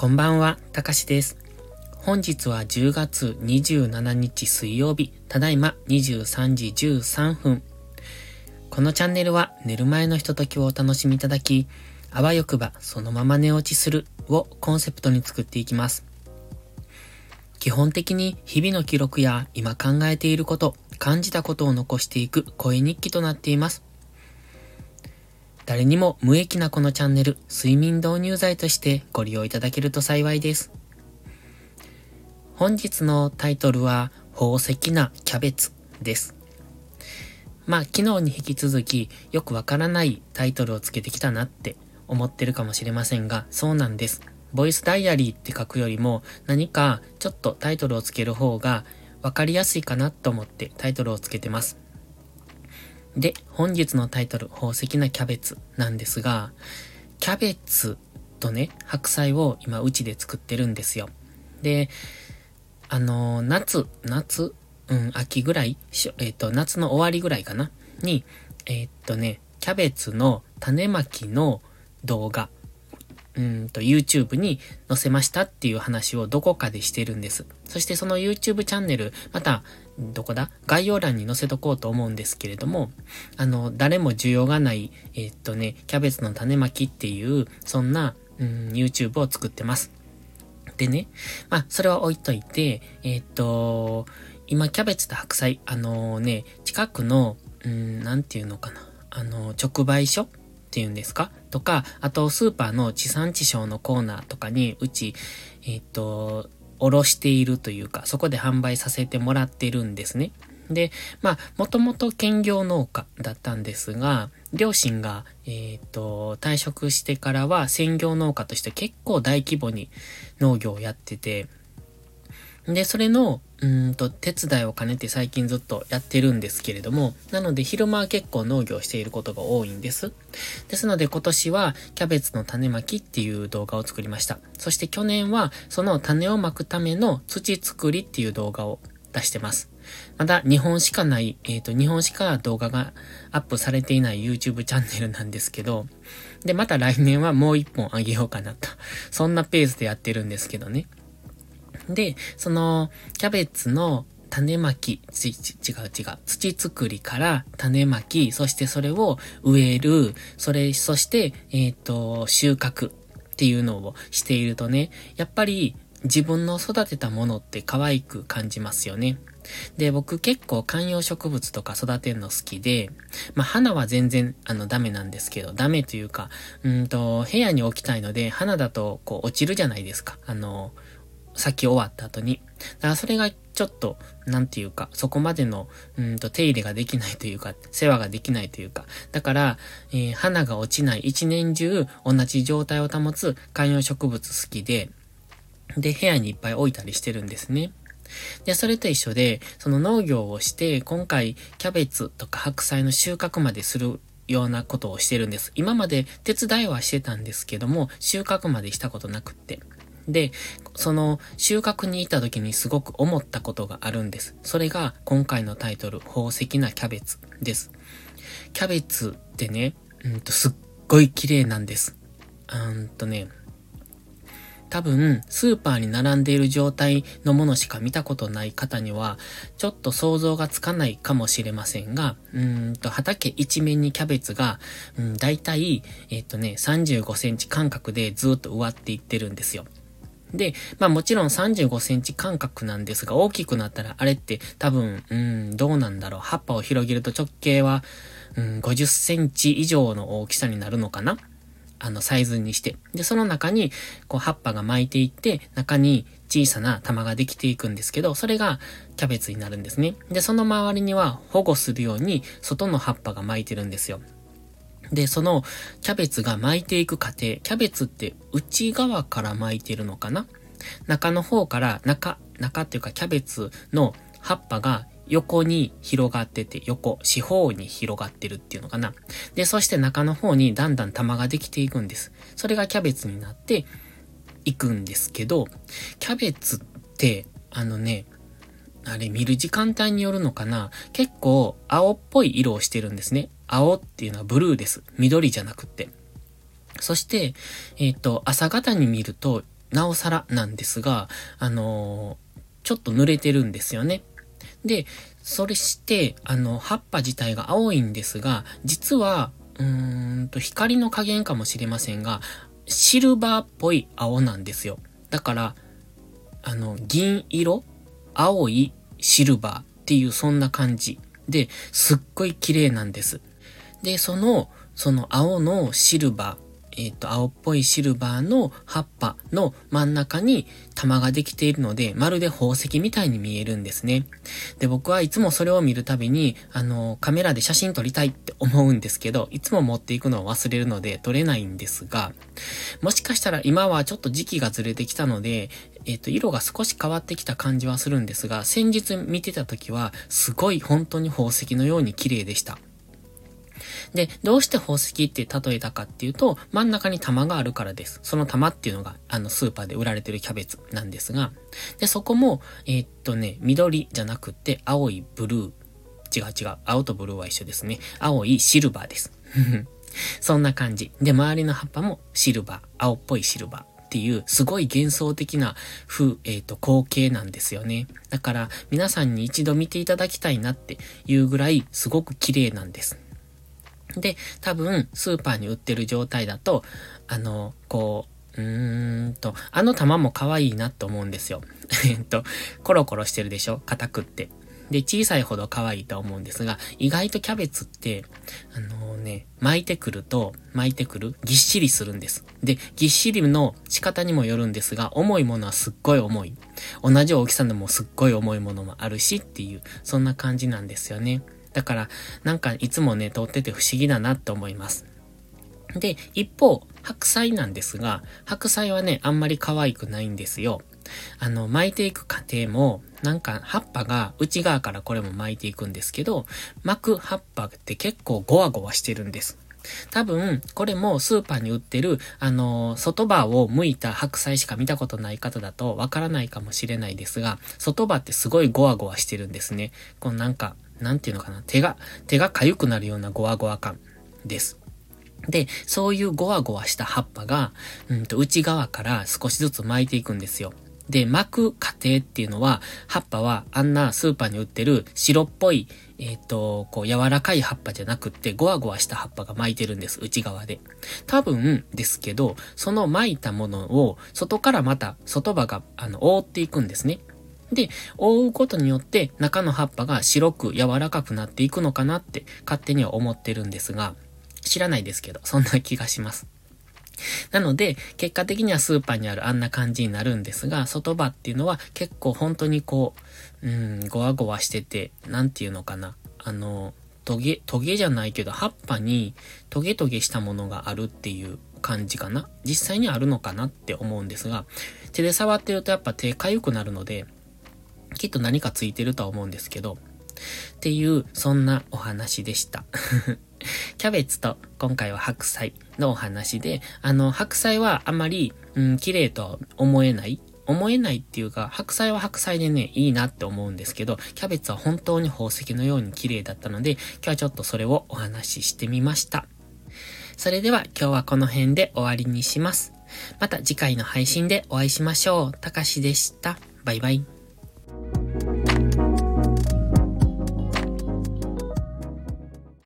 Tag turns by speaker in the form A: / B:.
A: こんばんは、たかしです。本日は10月27日水曜日、ただいま23時13分。このチャンネルは寝る前のひとときをお楽しみいただき、あわよくばそのまま寝落ちするをコンセプトに作っていきます。基本的に日々の記録や今考えていること、感じたことを残していく声日記となっています。誰にも無益なこのチャンネル、睡眠導入剤としてご利用いただけると幸いです。本日のタイトルは、宝石なキャベツです。まあ、昨日に引き続き、よくわからないタイトルをつけてきたなって思ってるかもしれませんが、そうなんです。ボイスダイアリーって書くよりも、何かちょっとタイトルをつける方がわかりやすいかなと思ってタイトルをつけてます。で、本日のタイトル、宝石なキャベツなんですが、キャベツとね、白菜を今うちで作ってるんですよ。で、あのー、夏、夏、うん、秋ぐらい、えっ、ー、と、夏の終わりぐらいかな？に、えっ、とね、キャベツの種まきの動画うんと YouTube に載せましたっていう話をどこかでしてるんです。そしてその YouTube チャンネル、また、どこだ？概要欄に載せとこうと思うんですけれども、あの、誰も需要がない、えー、っとね、キャベツの種まきっていう、そんな、うん、YouTube を作ってます。でね、まあ、それは置いといて、えー、っと、今、キャベツと白菜、あのー、ね、近くの、うん、なんていうのかな、あの直売所っていうんですか？とか、あとスーパーの地産地消のコーナーとかに、うち、えっ、と、おろしているというか、そこで販売させてもらってるんですね。で、まあ、もともと兼業農家だったんですが、両親が、えっ、と、退職してからは専業農家として結構大規模に農業をやってて、で、それの、うんと、手伝いを兼ねて最近ずっとやってるんですけれども、なので昼間は結構農業していることが多いんです。ですので今年はキャベツの種まきっていう動画を作りました。そして去年はその種をまくための土作りっていう動画を出してます。まだ日本しかない、えっ、ー、と、日本しか動画がアップされていない YouTube チャンネルなんですけど、で、また来年はもう一本あげようかなと。そんなペースでやってるんですけどね。で、その、キャベツの種まき、ち、違う違う、土作りから種まき、そしてそれを植える、それ、そして、えっ、ー、と、収穫っていうのをしているとね、やっぱり自分の育てたものって可愛く感じますよね。で、僕結構観葉植物とか育てるの好きで、まあ花は全然あのダメなんですけど、ダメというか、うんと、部屋に置きたいので、花だとこう落ちるじゃないですか。あの、咲き終わった後に。だからそれがちょっと、なんていうか、そこまでの、うんと手入れができないというか、世話ができないというか。だから、えー、花が落ちない一年中同じ状態を保つ観葉植物好きで、で、部屋にいっぱい置いたりしてるんですね。で、それと一緒で、その農業をして、今回、キャベツとか白菜の収穫までするようなことをしてるんです。今まで手伝いはしてたんですけども、収穫までしたことなくって。で、その収穫に行った時にすごく思ったことがあるんです。それが今回のタイトル、宝石なキャベツです。キャベツってね、うんと、すっごい綺麗なんです。うんとね、多分、スーパーに並んでいる状態のものしか見たことない方には、ちょっと想像がつかないかもしれませんが、うんと、畑一面にキャベツが、うん、だいたい、えっ、とね、35センチ間隔でずっと植わっていってるんですよ。で、まあもちろん35センチ間隔なんですが、大きくなったらあれって多分、うん、どうなんだろう。葉っぱを広げると直径は、うん、50センチ以上の大きさになるのかなあの、サイズにして。で、その中に、こう、葉っぱが巻いていって、中に小さな玉ができていくんですけど、それがキャベツになるんですね。で、その周りには保護するように、外の葉っぱが巻いてるんですよ。で、そのキャベツが巻いていく過程、キャベツって内側から巻いてるのかな？中の方から中、中っていうかキャベツの葉っぱが横に広がってて、横、四方に広がってるっていうのかな？で、そして中の方にだんだん玉ができていくんです。それがキャベツになっていくんですけど、キャベツって、あのね、あれ見る時間帯によるのかな？結構青っぽい色をしてるんですね。青っていうのはブルーです。緑じゃなくって。そして、えっ、ー、と、朝方に見るとなおさらなんですが、あのー、ちょっと濡れてるんですよね。で、それして、あの、葉っぱ自体が青いんですが、実は、うーんと、光の加減かもしれませんが、シルバーっぽい青なんですよ。だから、あの、銀色青いシルバーっていうそんな感じで、すっごい綺麗なんです。で、その、その青のシルバー、えっ、ー、と、青っぽいシルバーの葉っぱの真ん中に玉ができているので、まるで宝石みたいに見えるんですね。で、僕はいつもそれを見るたびに、あの、カメラで写真撮りたいって思うんですけど、いつも持っていくのを忘れるので撮れないんですが、もしかしたら今はちょっと時期がずれてきたので、えっ、ー、と、色が少し変わってきた感じはするんですが、先日見てた時は、すごい本当に宝石のように綺麗でした。で、どうして宝石って例えたかっていうと、真ん中に玉があるからです。その玉っていうのが、あの、スーパーで売られてるキャベツなんですが、で、そこも、えー、っとね、緑じゃなくて、青いブルー。違う違う。青とブルーは一緒ですね。青いシルバーです。そんな感じ。で、周りの葉っぱもシルバー。青っぽいシルバー。っていう、すごい幻想的な風、えっ、ー、と、光景なんですよね。だから、皆さんに一度見ていただきたいなっていうぐらい、すごく綺麗なんです。で、多分、スーパーに売ってる状態だと、あの、こう、うーんと、あの玉も可愛いなと思うんですよ。えっと、コロコロしてるでしょ？硬くって。で、小さいほど可愛いと思うんですが、意外とキャベツって、あのー、ね、巻いてくると、巻いてくる？ぎっしりするんです。で、ぎっしりの仕方にもよるんですが、重いものはすっごい重い。同じ大きさでもすっごい重いものもあるしっていう、そんな感じなんですよね。だから、なんかいつもね、通ってて不思議だなって思います。で、一方、白菜なんですが、白菜はね、あんまり可愛くないんですよ。あの、巻いていく過程も、なんか葉っぱが内側からこれも巻いていくんですけど、巻く葉っぱって結構ゴワゴワしてるんです。多分、これもスーパーに売ってる、あの、外葉を剥いた白菜しか見たことない方だとわからないかもしれないですが、外葉ってすごいゴワゴワしてるんですね。このなんか、なんていうのかな、手が、手が痒くなるようなゴワゴワ感です。で、そういうゴワゴワした葉っぱが、うんと内側から少しずつ巻いていくんですよ。で、巻く過程っていうのは、葉っぱはあんなスーパーに売ってる白っぽい、えっ、ー、と、こう柔らかい葉っぱじゃなくって、ゴワゴワした葉っぱが巻いてるんです、内側で。多分ですけど、その巻いたものを、外からまた、外葉が、あの、覆っていくんですね。で、覆うことによって中の葉っぱが白く柔らかくなっていくのかなって勝手には思ってるんですが、知らないですけど、そんな気がします。なので、結果的にはスーパーにあるあんな感じになるんですが、外葉っていうのは結構本当にこう、うん、ゴワゴワしてて、なんていうのかな。あの、トゲ、トゲじゃないけど、葉っぱにトゲトゲしたものがあるっていう感じかな。実際にあるのかなって思うんですが、手で触ってるとやっぱ手痒くなるので、きっと何かついてるとは思うんですけど、っていう、そんなお話でした。キャベツと今回は白菜のお話で、あの、白菜はあまり、うん、綺麗とは思えない。思えないっていうか、白菜は白菜でね、いいなって思うんですけど、キャベツは本当に宝石のように綺麗だったので、今日はちょっとそれをお話ししてみました。それでは今日はこの辺で終わりにします。また次回の配信でお会いしましょう。たかしでした。バイバイ。